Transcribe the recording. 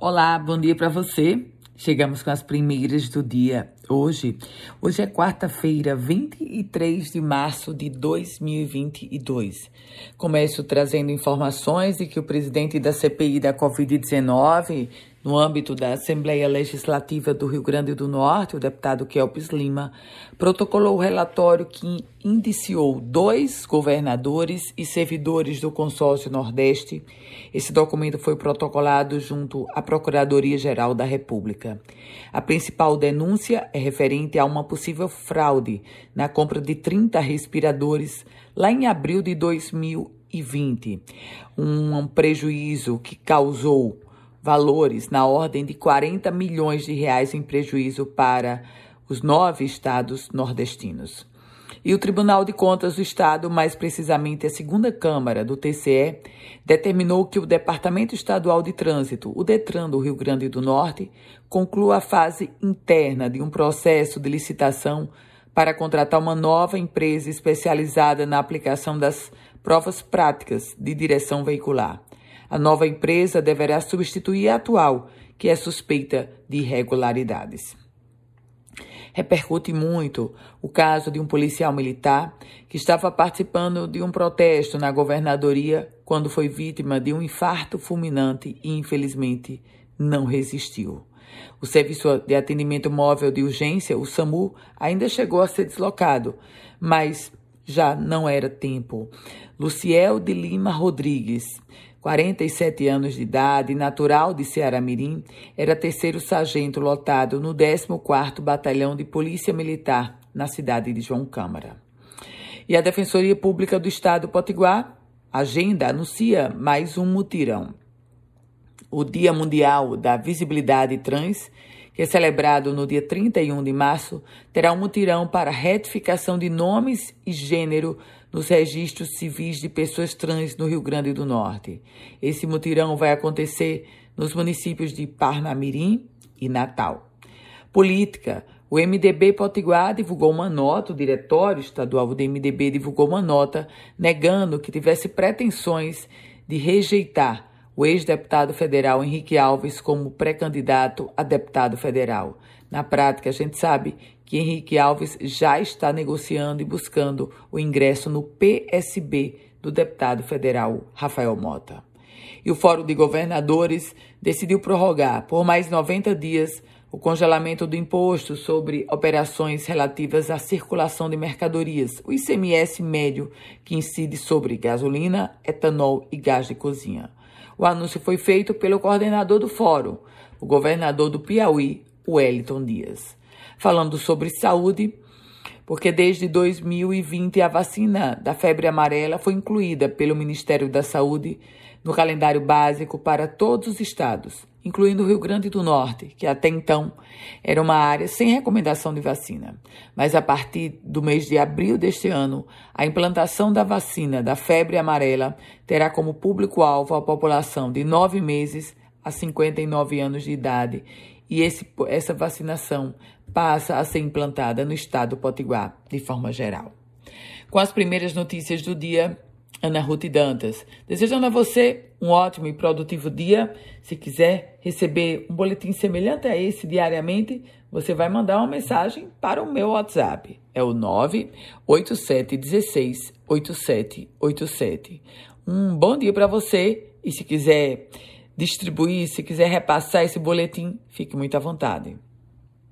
Olá, bom dia para você. Chegamos com as primeiras do dia hoje. Hoje é quarta-feira, 23 de março de 2022. Começo trazendo informações de que o presidente da CPI da Covid-19 no âmbito da Assembleia Legislativa do Rio Grande do Norte, o deputado Kelpis Lima protocolou o relatório que indiciou dois governadores e servidores do Consórcio Nordeste. Esse documento foi protocolado junto à Procuradoria-Geral da República. A principal denúncia é referente a uma possível fraude na compra de 30 respiradores lá em abril de 2020. Um prejuízo que causou valores na ordem de 40 milhões de reais em prejuízo para os nove estados nordestinos. E o Tribunal de Contas do Estado, mais precisamente a segunda Câmara do TCE, determinou que o Departamento Estadual de Trânsito, o DETRAN do Rio Grande do Norte, conclua a fase interna de um processo de licitação para contratar uma nova empresa especializada na aplicação das provas práticas de direção veicular. A nova empresa deverá substituir a atual, que é suspeita de irregularidades. Repercute muito o caso de um policial militar que estava participando de um protesto na governadoria quando foi vítima de um infarto fulminante e, infelizmente, não resistiu. O Serviço de Atendimento Móvel de Urgência, o SAMU, ainda chegou a ser deslocado, mas já não era tempo. Luciel de Lima Rodrigues 47 anos de idade, natural de Ceará-Mirim, era terceiro sargento lotado no 14º Batalhão de Polícia Militar na cidade de João Câmara. E a Defensoria Pública do Estado Potiguar, agenda, anuncia mais um mutirão. O Dia Mundial da Visibilidade Trans, que é celebrado no dia 31 de março, terá um mutirão para retificação de nomes e gênero nos registros civis de pessoas trans no Rio Grande do Norte. Esse mutirão vai acontecer nos municípios de Parnamirim e Natal. Política. O MDB Potiguar divulgou uma nota, o Diretório Estadual do MDB divulgou uma nota negando que tivesse pretensões de rejeitar o ex-deputado federal Henrique Alves como pré-candidato a deputado federal. Na prática, a gente sabe que Henrique Alves já está negociando e buscando o ingresso no PSB do deputado federal Rafael Mota. E o Fórum de Governadores decidiu prorrogar por mais 90 dias o congelamento do imposto sobre operações relativas à circulação de mercadorias, o ICMS médio, que incide sobre gasolina, etanol e gás de cozinha. O anúncio foi feito pelo coordenador do fórum, o governador do Piauí, Wellington Dias. Falando sobre saúde, porque desde 2020 a vacina da febre amarela foi incluída pelo Ministério da Saúde no calendário básico para todos os estados, incluindo o Rio Grande do Norte, que até então era uma área sem recomendação de vacina. Mas a partir do mês de abril deste ano, a implantação da vacina da febre amarela terá como público-alvo a população de nove meses a 59 anos de idade e esse, essa vacinação passa a ser implantada no estado do Potiguar de forma geral. Com as primeiras notícias do dia, Ana Ruth Dantas. Desejando a você um ótimo e produtivo dia. Se quiser receber um boletim semelhante a esse diariamente, você vai mandar uma mensagem para o meu WhatsApp. É o 98716 8787. Um bom dia para você e se quiser distribuir, se quiser repassar esse boletim, fique muito à vontade.